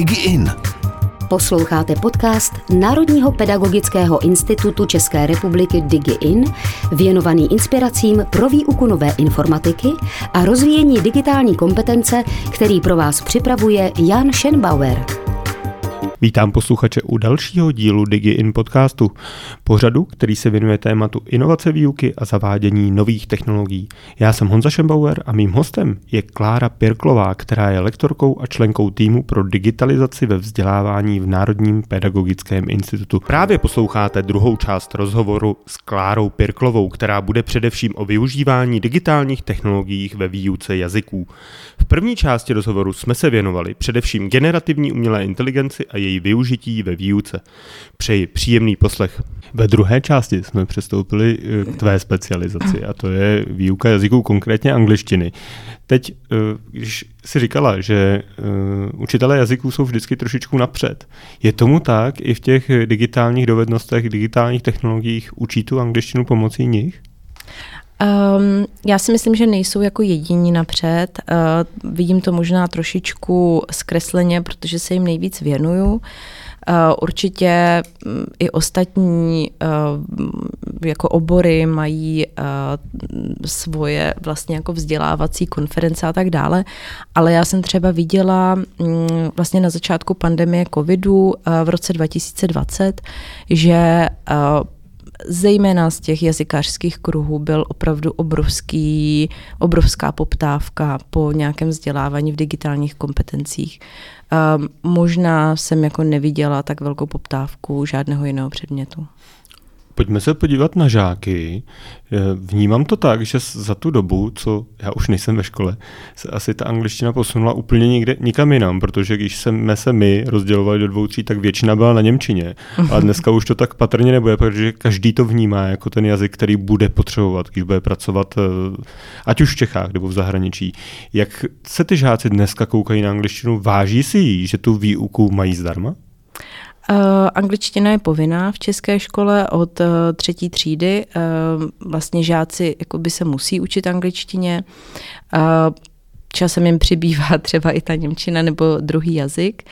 DigiIn. Posloucháte podcast Národního pedagogického institutu České republiky DigiIn, věnovaný inspiracím pro výuku nové informatiky a rozvíjení digitální kompetence, který pro vás připravuje Jan Schenbauer. Vítám posluchače u dalšího dílu DigiIn podcastu, pořadu, který se věnuje tématu inovace výuky a zavádění nových technologií. Já jsem Honza Schembauer a mým hostem je Klára Pirklová, která je lektorkou a členkou týmu pro digitalizaci ve vzdělávání v Národním pedagogickém institutu. Právě posloucháte druhou část rozhovoru s Klárou Pirklovou, která bude především o využívání digitálních technologií ve výuce jazyků. V první části rozhovoru jsme se věnovali především generativní umělé inteligenci a její její využití ve výuce. Přeji příjemný poslech. Ve druhé části jsme přistoupili eh, k tvé specializaci a to je výuka jazyků, konkrétně angličtiny. Teď, eh, když si říkala, že eh, učitelé jazyků jsou vždycky trošičku napřed, je tomu tak i v těch digitálních dovednostech, digitálních technologiích učí tu angličtinu pomocí nich? Um, já si myslím, že nejsou jako jediní napřed. Uh, vidím to možná trošičku zkresleně, protože se jim nejvíc věnuju. Uh, určitě um, i ostatní uh, jako obory mají uh, svoje vlastně jako vzdělávací konference a tak dále, ale já jsem třeba viděla um, vlastně na začátku pandemie covidu uh, v roce 2020, že uh, zejména z těch jazykářských kruhů byl opravdu obrovský, obrovská poptávka po nějakém vzdělávání v digitálních kompetencích. Um, možná jsem jako neviděla tak velkou poptávku žádného jiného předmětu. Pojďme se podívat na žáky. Vnímám to tak, že za tu dobu, co já už nejsem ve škole, se asi ta angličtina posunula úplně někde, nikam jinam, protože když jsme se my rozdělovali do dvou tří, tak většina byla na Němčině. A dneska už to tak patrně nebude, protože každý to vnímá jako ten jazyk, který bude potřebovat, když bude pracovat eh, ať už v Čechách nebo v zahraničí. Jak se ty žáci dneska koukají na angličtinu? Váží si jí, že tu výuku mají zdarma? Uh, angličtina je povinná v české škole od uh, třetí třídy. Uh, vlastně žáci jakoby se musí učit angličtině. Časem jim přibývá třeba i ta Němčina nebo druhý jazyk.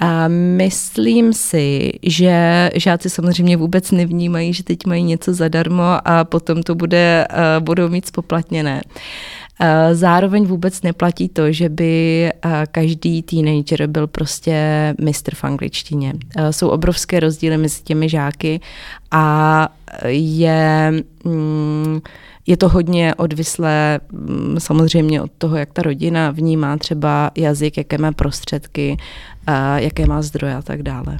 A myslím si, že žáci samozřejmě vůbec nevnímají, že teď mají něco zadarmo a potom to bude, budou mít spoplatněné. Eh, zároveň vůbec neplatí to, že by eh, každý teenager byl prostě mistr v angličtině. Eh, jsou obrovské rozdíly mezi těmi žáky a je, mm, je to hodně odvislé mm, samozřejmě od toho, jak ta rodina vnímá třeba jazyk, jaké má prostředky, jaké má zdroje a tak dále.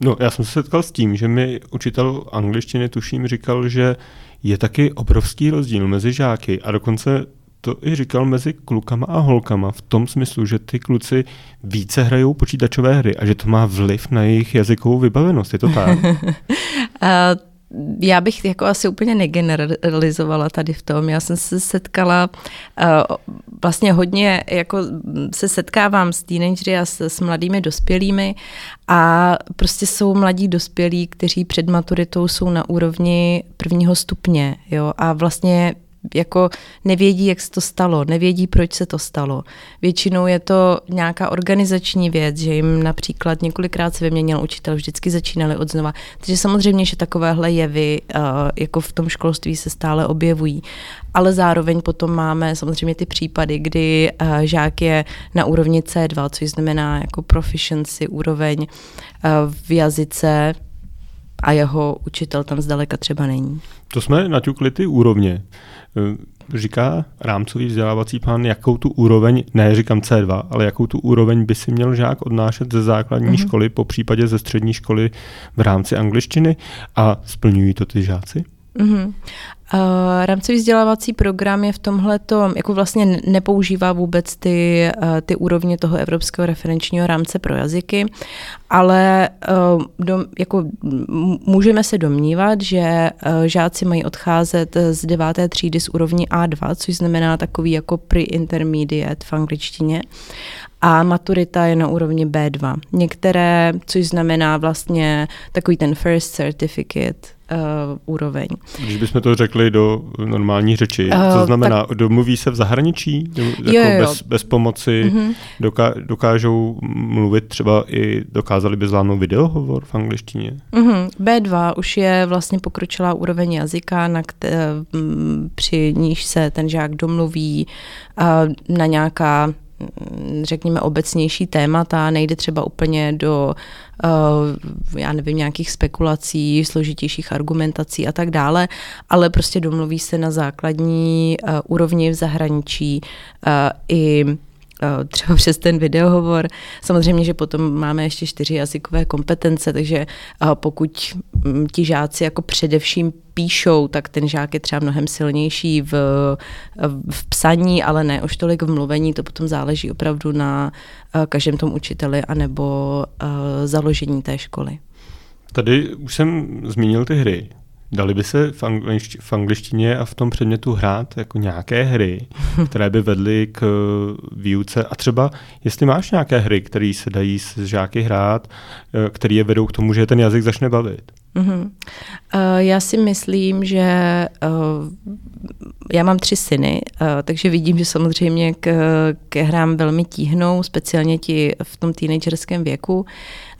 No, já jsem se setkal s tím, že mi učitel angličtiny tuším říkal, že je taky obrovský rozdíl mezi žáky a dokonce to i říkal mezi klukama a holkama v tom smyslu, že ty kluci více hrajou počítačové hry a že to má vliv na jejich jazykovou vybavenost. Je to tak? já bych jako asi úplně negeneralizovala tady v tom. Já jsem se setkala vlastně hodně, jako se setkávám s teenagery a s, s mladými dospělými a prostě jsou mladí dospělí, kteří před maturitou jsou na úrovni prvního stupně, jo, a vlastně jako nevědí, jak se to stalo, nevědí, proč se to stalo. Většinou je to nějaká organizační věc, že jim například několikrát se vyměnil učitel, vždycky začínali od znova. Takže samozřejmě, že takovéhle jevy uh, jako v tom školství se stále objevují. Ale zároveň potom máme samozřejmě ty případy, kdy uh, žák je na úrovni C2, což znamená jako proficiency, úroveň uh, v jazyce, a jeho učitel tam zdaleka třeba není. To jsme naťukli ty úrovně. Eh, říká rámcový vzdělávací plán, jakou tu úroveň, ne říkám C2, ale jakou tu úroveň by si měl žák odnášet ze základní mm-hmm. školy, po případě ze střední školy v rámci angličtiny a splňují to ty žáci? Mm-hmm. Uh, rámcový vzdělávací program je v tomhle jako vlastně nepoužívá vůbec ty, uh, ty úrovně toho evropského referenčního rámce pro jazyky, ale uh, dom, jako můžeme se domnívat, že uh, žáci mají odcházet z deváté třídy z úrovní A2, což znamená takový jako pre-intermediate v angličtině a maturita je na úrovni B2. Některé, což znamená vlastně takový ten first certificate, uh, úroveň. Když bychom to řekli do normální řeči, uh, co znamená, tak... domluví se v zahraničí? Jako jo, jo. Bez, bez pomoci mm-hmm. doká, dokážou mluvit třeba i, dokázali by zvládnout videohovor v angličtině? Mm-hmm. B2 už je vlastně pokročilá úroveň jazyka, na kte, při níž se ten žák domluví uh, na nějaká řekněme, obecnější témata, nejde třeba úplně do, uh, já nevím, nějakých spekulací, složitějších argumentací a tak dále, ale prostě domluví se na základní uh, úrovni v zahraničí uh, i Eh, třeba přes ten videohovor. Samozřejmě, že potom máme ještě čtyři jazykové kompetence, takže eh, pokud mm, ti žáci jako především píšou, tak ten žák je třeba mnohem silnější v, v psaní, ale ne už tolik v mluvení, to potom záleží opravdu na eh, každém tom učiteli anebo založení té školy. Tady už jsem zmínil ty hry. Dali by se v, angličti- v angličtině a v tom předmětu hrát jako nějaké hry, které by vedly k výuce a třeba, jestli máš nějaké hry, které se dají s žáky hrát, eh, které je vedou k tomu, že ten jazyk začne bavit. Mm-hmm. Uh, já si myslím, že uh, já mám tři syny, uh, takže vidím, že samozřejmě k, ke hrám velmi tíhnou, speciálně ti v tom teenagerském věku.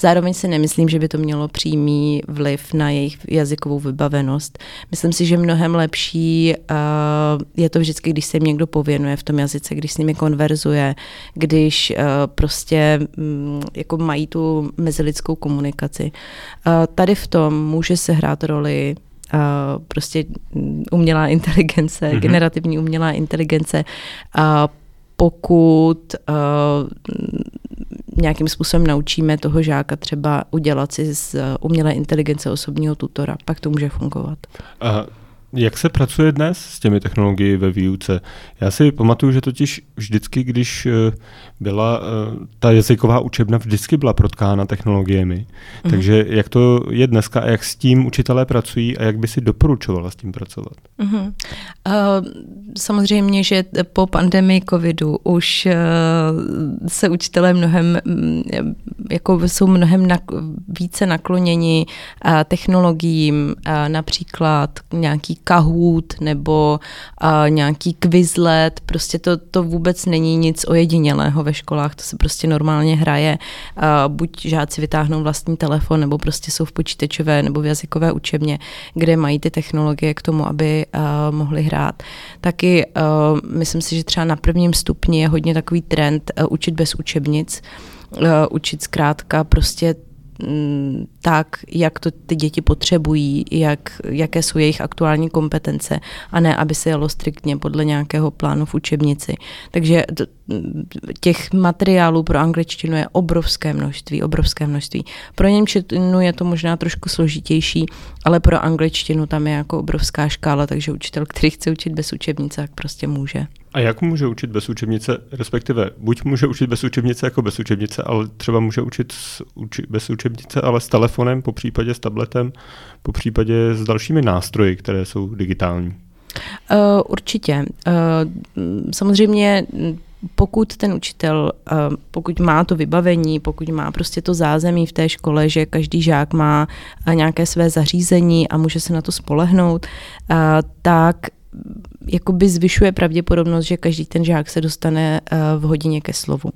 Zároveň si nemyslím, že by to mělo přímý vliv na jejich jazykovou vybavenost. Myslím si, že mnohem lepší je to vždycky, když se jim někdo pověnuje v tom jazyce, když s nimi konverzuje, když prostě um, jako mají tu mezilidskou komunikaci. Tady v tom může se hrát roli uh, prostě umělá inteligence, mm-hmm. generativní umělá inteligence, uh, pokud uh, nějakým způsobem naučíme toho žáka třeba udělat si z umělé inteligence osobního tutora, pak to může fungovat. A jak se pracuje dnes s těmi technologií ve výuce? Já si pamatuju, že totiž vždycky, když eh, byla eh, ta jazyková učebna, vždycky byla protkána technologiemi. Mm. Takže jak to je dneska a jak s tím učitelé pracují a jak by si doporučovala s tím pracovat? Mm-hmm. Uh, samozřejmě, že po pandemii covidu už uh, se učitelé mnohem, mm, jako jsou mnohem nak- více nakloněni uh, technologiím, uh, například nějaký Kahoot nebo uh, nějaký Quizlet, prostě to, to vůbec není nic ojedinělého ve školách, to se prostě normálně hraje. Uh, buď žáci vytáhnou vlastní telefon, nebo prostě jsou v počítačové nebo v jazykové učebně, kde mají ty technologie k tomu, aby uh, mohli hrát. Taky uh, myslím si, že třeba na prvním stupni je hodně takový trend uh, učit bez učebnic, uh, učit zkrátka prostě tak, jak to ty děti potřebují, jak, jaké jsou jejich aktuální kompetence a ne, aby se jelo striktně podle nějakého plánu v učebnici. Takže těch materiálů pro angličtinu je obrovské množství, obrovské množství. Pro němčinu je to možná trošku složitější, ale pro angličtinu tam je jako obrovská škála, takže učitel, který chce učit bez učebnice, tak prostě může. A jak může učit bez učebnice, respektive buď může učit bez učebnice jako bez učebnice, ale třeba může učit s, uči, bez učebnice, ale s telefonem, po případě s tabletem, po případě s dalšími nástroji, které jsou digitální? Uh, určitě. Uh, samozřejmě pokud ten učitel, uh, pokud má to vybavení, pokud má prostě to zázemí v té škole, že každý žák má nějaké své zařízení a může se na to spolehnout, tak jakoby zvyšuje pravděpodobnost, že každý ten žák se dostane eh, v hodině ke slovu.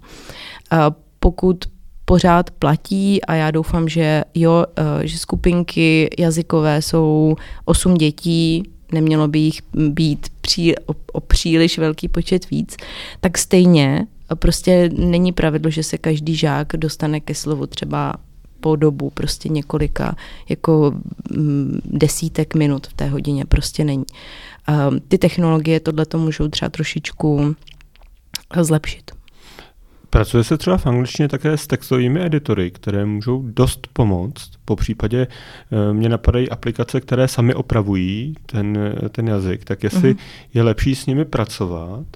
Pokud pořád platí a já doufám, že jo, eh, že skupinky jazykové jsou osm dětí, nemělo by jich být pří, o, o příliš velký počet víc, tak stejně prostě není pravidlo, že se každý žák dostane ke slovu třeba po dobu prostě několika jako mm, desítek minut v té hodině prostě není. Ehm, ty technologie tohle to můžou třeba trošičku eh, zlepšit. Pracuje se třeba v angličtině také s textovými editory, které můžou dost pomoct. Po případě e, mě napadají aplikace, které sami opravují ten, ten jazyk. Tak jestli mm-hmm. je lepší s nimi pracovat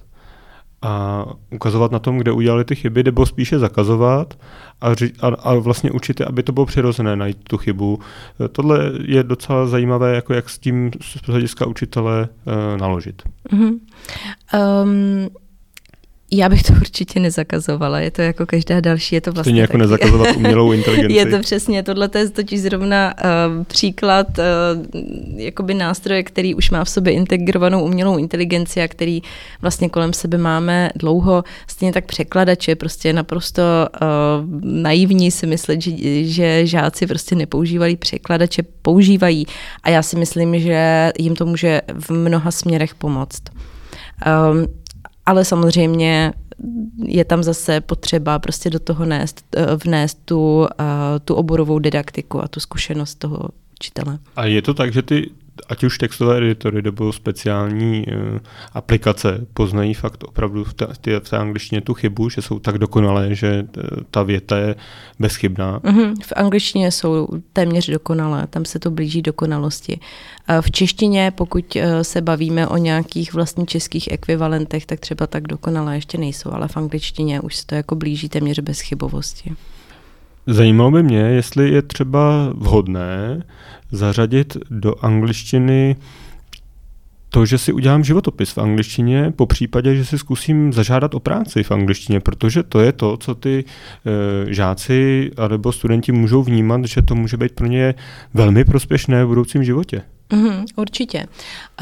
a ukazovat na tom, kde udělali ty chyby, nebo spíše zakazovat a, a, a vlastně učit, aby to bylo přirozené najít tu chybu. E, tohle je docela zajímavé, jako jak s tím z hlediska učitele uh, naložit. Mm-hmm. Um, Já bych to určitě nezakazovala, je to jako každá další, je to vlastně Stejně jako taky. nezakazovat umělou inteligenci. je to přesně, tohle je totiž zrovna uh, příklad uh, jakoby nástroje, který už má v sobě integrovanou umělou inteligenci a který vlastně kolem sebe máme dlouho. Stejně tak překladače, prostě je naprosto uh, naivní si myslet, že, že žáci prostě nepoužívají překladače, používají a já si myslím, že jim to může v mnoha směrech pomoct. Um, ale samozřejmě je tam zase potřeba prostě do toho nést, eh, vnést tu, uh, tu oborovou didaktiku a tu zkušenost toho učitele. A je to tak, že ty ať už textové editory nebo speciální uh, aplikace poznají fakt opravdu v, té, v té angličtině tu chybu, že jsou tak dokonalé, že eh, ta věta je bezchybná. Mm-hmm. V angličtině jsou téměř dokonalé, tam se to blíží dokonalosti. V češtině, pokud eh, se bavíme o nějakých vlastně českých ekvivalentech, tak třeba tak dokonalé ještě nejsou, ale v angličtině už se to jako blíží téměř bez chybovosti. Zajímalo by mě, jestli je třeba vhodné zařadit do angličtiny to, že si udělám životopis v angličtině, po případě, že si zkusím zažádat o práci v angličtině, protože to je to, co ty e, žáci nebo studenti můžou vnímat, že to může být pro ně velmi prospěšné v budoucím životě. Mm, určitě.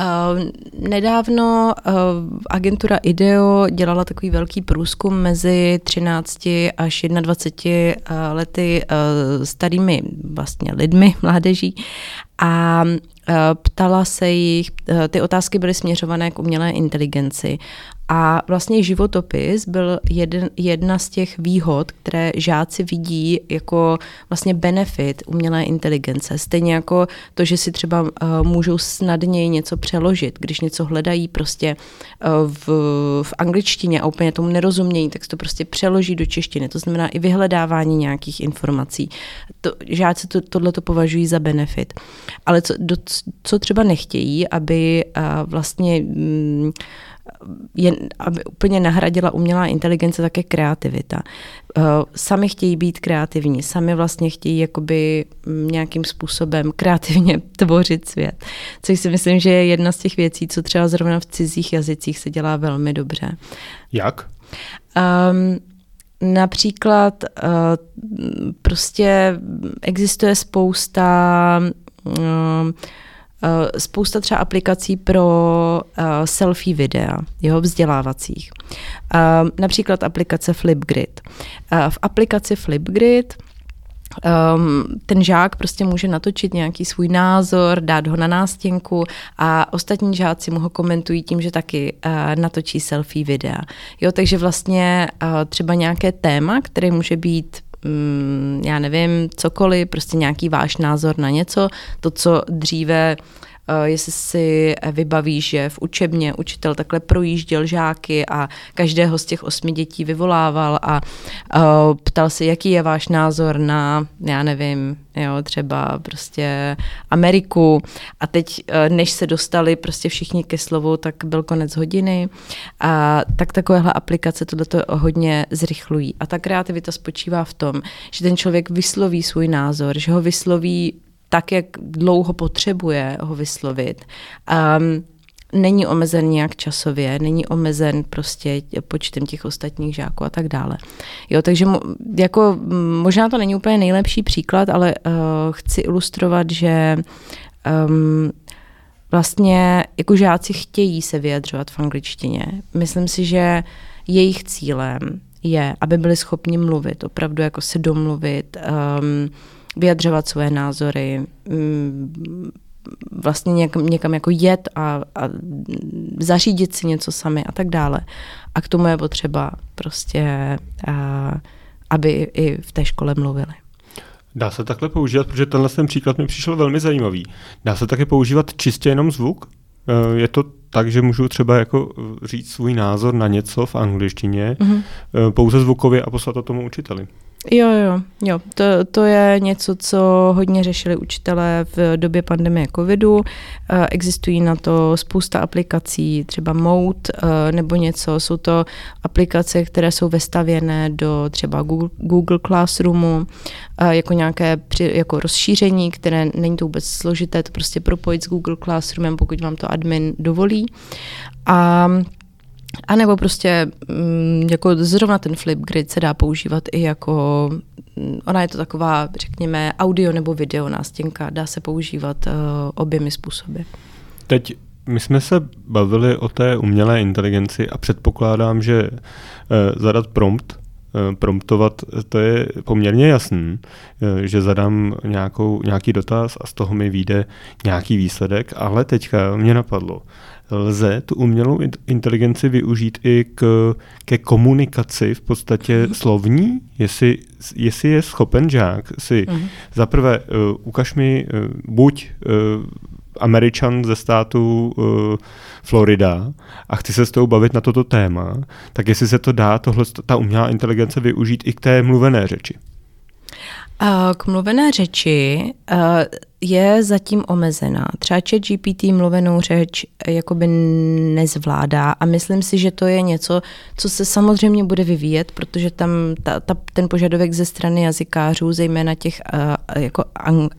Uh, nedávno uh, agentura IDEO dělala takový velký průzkum mezi 13 až 21 uh, lety uh, starými vlastně lidmi, mládeží a ptala se jich, ty otázky byly směřované k umělé inteligenci a vlastně životopis byl jeden, jedna z těch výhod, které žáci vidí jako vlastně benefit umělé inteligence. Stejně jako to, že si třeba uh, můžou snadněji něco přeložit, když něco hledají prostě uh, v, v angličtině a úplně tomu nerozumějí, tak se to prostě přeloží do češtiny. To znamená i vyhledávání nějakých informací. To, žáci to, tohle to považují za benefit. Ale co, do, co třeba nechtějí, aby uh, vlastně um, je, aby úplně nahradila umělá inteligence také kreativita. Eh, sami chtějí být kreativní, sami vlastně chtějí jakoby nějakým způsobem kreativně tvořit svět. Což si myslím, že je jedna z těch věcí, co třeba zrovna v cizích jazycích se dělá velmi dobře. Jak? Um, Například uh, prostě existuje spousta uh, spousta třeba aplikací pro uh, selfie videa, jeho vzdělávacích. Uh, například aplikace Flipgrid. Uh, v aplikaci Flipgrid Um, ten žák prostě může natočit nějaký svůj názor, dát ho na nástěnku a ostatní žáci mu ho komentují tím, že taky uh, natočí selfie videa. Jo, takže vlastně uh, třeba nějaké téma, které může být já nevím, cokoliv, prostě nějaký váš názor na něco, to, co dříve Uh, jestli si vybavíš, že v učebně učitel takhle projížděl žáky a každého z těch osmi dětí vyvolával a uh, ptal se, jaký je váš názor na, já nevím, jo, třeba prostě Ameriku a teď, než se dostali prostě všichni ke slovu, tak byl konec hodiny a tak takovéhle aplikace tohleto hodně zrychlují. A ta kreativita spočívá v tom, že ten člověk vysloví svůj názor, že ho vysloví tak, jak dlouho potřebuje ho vyslovit. Um, není omezen nějak časově, není omezen prostě počtem těch ostatních žáků a tak dále. Jo, takže jako možná to není úplně nejlepší příklad, ale uh, chci ilustrovat, že um, vlastně jako žáci chtějí se vyjadřovat v angličtině. Myslím si, že jejich cílem je, aby byli schopni mluvit, opravdu jako se domluvit, um, vyjadřovat své názory, mm, vlastně někam, někam jako jet a, a zařídit si něco sami a tak dále. A k tomu je potřeba prostě, a, aby i v té škole mluvili. Dá se takhle používat, protože tenhle ten příklad mi přišel velmi zajímavý. Dá se také používat čistě jenom zvuk? E, je to tak, že můžu třeba jako říct svůj názor na něco v angličtině mm-hmm. pouze zvukově a poslat to tomu učiteli? Jo, jo, jo. To, to je něco, co hodně řešili učitelé v době pandemie covidu. Eh, existují na to spousta aplikací, třeba Mode eh, nebo něco. Jsou to aplikace, které jsou vestavěné do třeba Google, Google Classroomu eh, jako nějaké jako rozšíření, které není to vůbec složité, to prostě propojit s Google Classroomem, pokud vám to admin dovolí. A A nebo prostě mm, jako zrovna ten Flipgrid se dá používat i jako, mm, ona je to taková, řekněme, audio nebo video nástěnka, dá se používat uh, oběmi způsoby. Teď my jsme se bavili o té umělé inteligenci a předpokládám, že uh, zadat prompt promptovat, to je poměrně jasný, eh, že zadám nějakou, nějaký dotaz a z toho mi vyjde nějaký výsledek, ale teďka mě napadlo, lze tu umělou inteligenci využít i k, ke komunikaci v podstatě mm-hmm. slovní, jestli, jestli je schopen žák si mm-hmm. zaprvé uh, ukaž mi uh, buď uh, Američan ze státu uh, Florida a chci se s tou bavit na toto téma, tak jestli se to dá, tohle, ta umělá inteligence využít i k té mluvené řeči. K mluvené řeči je zatím omezená. Třeba chat GPT mluvenou řeč jakoby nezvládá a myslím si, že to je něco, co se samozřejmě bude vyvíjet, protože tam ta, ta, ten požadavek ze strany jazykářů, zejména těch uh, jako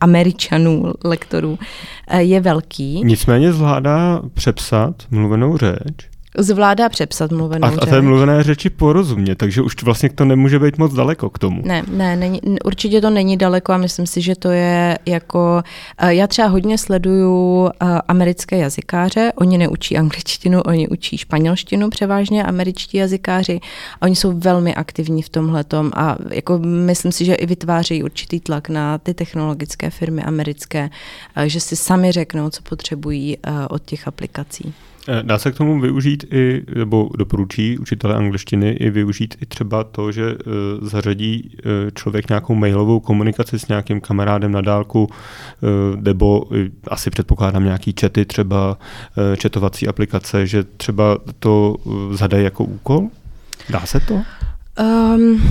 američanů, lektorů, uh, je velký. Nicméně zvládá přepsat mluvenou řeč Zvládá přepsat mluvenou a, řeč. A té mluvené řeči porozumě, takže už vlastně to nemůže být moc daleko k tomu. Ne, ne, není, určitě to není daleko a myslím si, že to je jako... Eh, já třeba hodně sleduju eh, americké jazykáře, oni neučí angličtinu, oni učí španělštinu převážně, američtí jazykáři a oni jsou velmi aktivní v tomhle a jako myslím si, že i vytváří určitý tlak na ty technologické firmy americké, eh, že si sami řeknou, co potřebují od těch aplikací. Eh, dá se k tomu využít i, nebo doporučí učitele angličtiny i využít i třeba to, že uh, zařadí uh, člověk nějakou mailovou komunikaci s nějakým kamarádem na dálku, nebo asi předpokládám nějaký čety, třeba četovací aplikace, že třeba to zadají jako úkol? Dá se to? Um,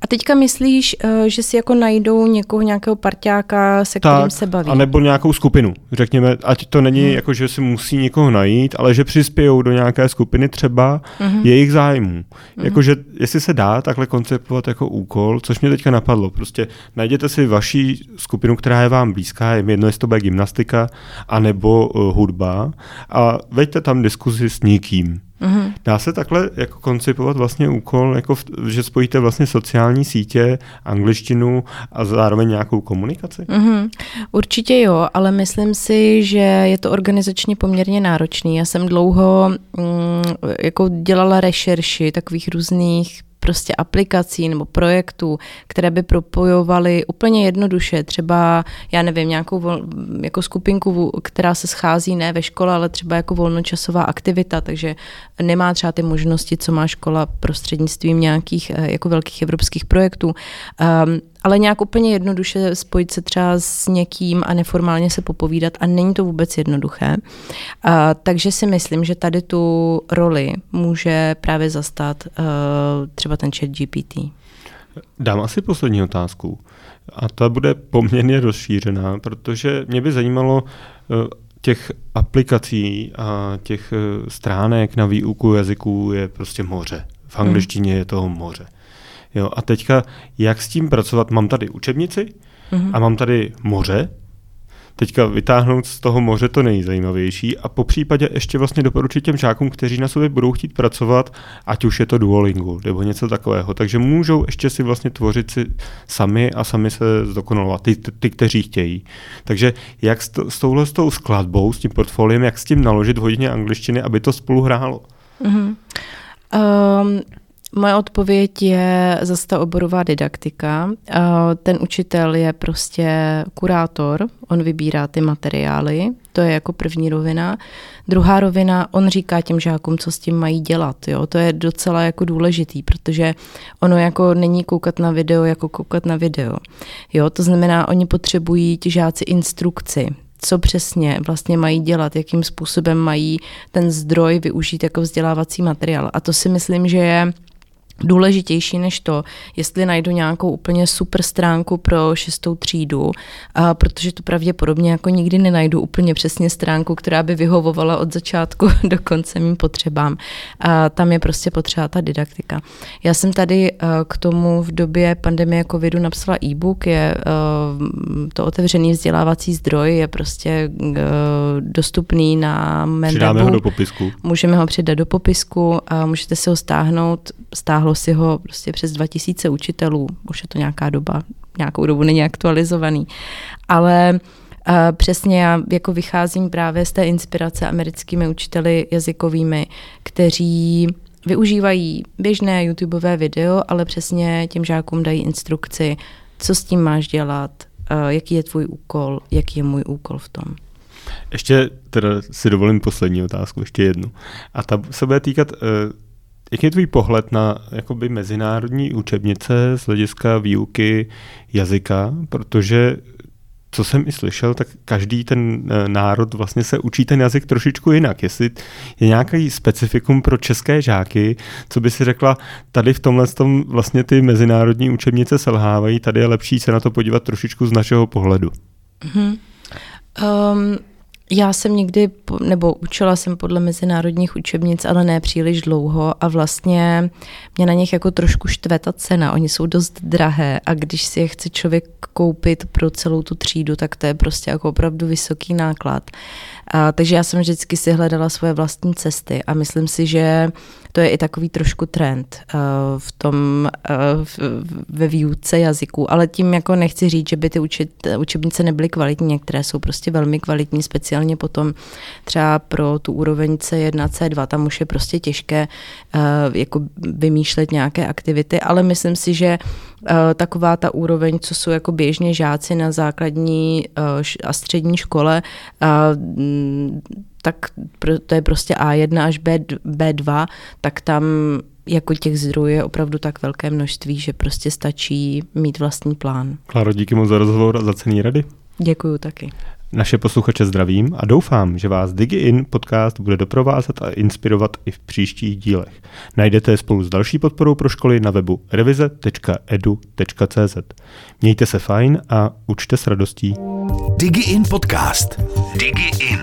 a teďka myslíš, uh, že si jako najdou někoho, nějakého parťáka, se tak, kterým se baví? A nebo nějakou skupinu. Řekněme, ať to není hmm. jako, že si musí někoho najít, ale že přispějou do nějaké skupiny třeba hmm. jejich zájmů. Hmm. Jakože, jestli se dá takhle konceptovat jako úkol, což mě teďka napadlo. Prostě najděte si vaši skupinu, která je vám blízká, je jedno, jestli to bude gymnastika, anebo uh, hudba a veďte tam diskuzi s někým. Mm-hmm. Dá se takhle jako koncipovat vlastně úkol, jako v, že spojíte vlastně sociální sítě, angličtinu a zároveň nějakou komunikaci? Mm-hmm. Určitě jo, ale myslím si, že je to organizačně poměrně náročný. Já jsem dlouho mm, jako dělala rešerši takových různých prostě aplikací nebo projektů, které by propojovaly úplně jednoduše, třeba, já nevím, nějakou vol, jako skupinku, která se schází ne ve škole, ale třeba jako volnočasová aktivita, takže nemá třeba ty možnosti, co má škola prostřednictvím nějakých eh, jako velkých evropských projektů. Um, ale nějak úplně jednoduše spojit se třeba s někým a neformálně se popovídat a není to vůbec jednoduché. A, takže si myslím, že tady tu roli může právě zastat uh, třeba ten chat GPT. Dám asi poslední otázku. A ta bude poměrně rozšířená, protože mě by zajímalo, uh, těch aplikací a těch uh, stránek na výuku jazyků je prostě moře. V angličtině je toho moře. Jo, a teďka, jak s tím pracovat? Mám tady učebnici mm-hmm. a mám tady moře. Teďka vytáhnout z toho moře to nejzajímavější a po případě ještě vlastně doporučit těm žákům, kteří na sobě budou chtít pracovat, ať už je to Duolingo nebo něco takového. Takže můžou ještě si vlastně tvořit si sami a sami se zdokonalovat, ty, ty kteří chtějí. Takže jak s, to, s touhle s tou skladbou, s tím portfoliem, jak s tím naložit hodně angličtiny, aby to spolu hrálo? Mm-hmm. Um, Moje odpověď je zase ta oborová didaktika. Ten učitel je prostě kurátor, on vybírá ty materiály, to je jako první rovina. Druhá rovina, on říká těm žákům, co s tím mají dělat. Jo? To je docela jako důležitý, protože ono jako není koukat na video, jako koukat na video. Jo? To znamená, oni potřebují ti žáci instrukci, co přesně vlastně mají dělat, jakým způsobem mají ten zdroj využít jako vzdělávací materiál. A to si myslím, že je důležitější než to, jestli najdu nějakou úplně super stránku pro šestou třídu, a protože to pravděpodobně jako nikdy nenajdu úplně přesně stránku, která by vyhovovala od začátku do konce mým potřebám. A tam je prostě potřeba ta didaktika. Já jsem tady k tomu v době pandemie covidu napsala e-book, je to otevřený vzdělávací zdroj, je prostě dostupný na mém Přidáme webu. ho do popisku. Můžeme ho přidat do popisku a můžete si ho stáhnout. Stáhlo Stáhlo si ho prostě přes 2000 učitelů, už je to nějaká doba, nějakou dobu není aktualizovaný. Ale uh, přesně já jako vycházím právě z té inspirace americkými učiteli jazykovými, kteří využívají běžné YouTubeové video, ale přesně těm žákům dají instrukci, co s tím máš dělat, uh, jaký je tvůj úkol, jaký je můj úkol v tom. Ještě teda si dovolím poslední otázku, ještě jednu. A ta se bude týkat uh, Jaký je tvůj pohled na jakoby mezinárodní učebnice z hlediska výuky jazyka, protože co jsem i slyšel, tak každý ten eh, národ vlastně se učí ten jazyk trošičku jinak. Jestli je nějaký specifikum pro české žáky, co by si řekla, tady v tomhle tom vlastně ty mezinárodní učebnice selhávají, tady je lepší se na to podívat trošičku z našeho pohledu. Mm-hmm. Um, já jsem někdy, nebo učila jsem podle mezinárodních učebnic, ale ne příliš dlouho a vlastně mě na nich jako trošku štve ta cena. Oni jsou dost drahé a když si je chce člověk koupit pro celou tu třídu, tak to je prostě jako opravdu vysoký náklad. A, takže já jsem vždycky si hledala svoje vlastní cesty a myslím si, že to je i takový trošku trend uh, v tom, uh, v, ve výuce jazyků, ale tím jako nechci říct, že by ty učit, učebnice nebyly kvalitní, některé jsou prostě velmi kvalitní, speciálně potom třeba pro tu úroveň C1, C2, tam už je prostě těžké uh, jako vymýšlet nějaké aktivity, ale myslím si, že uh, taková ta úroveň, co jsou jako běžně žáci na základní uh, a střední škole, uh, tak to je prostě A1 až B, B2, tak tam jako těch zdrojů je opravdu tak velké množství, že prostě stačí mít vlastní plán. Klaro, díky moc za rozhovor a za cený rady. Děkuju taky. Naše posluchače zdravím a doufám, že vás DigiIn podcast bude doprovázet a inspirovat i v příštích dílech. Najdete je spolu s další podporou pro školy na webu revize.edu.cz. Mějte se fajn a učte s radostí. DigiIn podcast. DigiIn.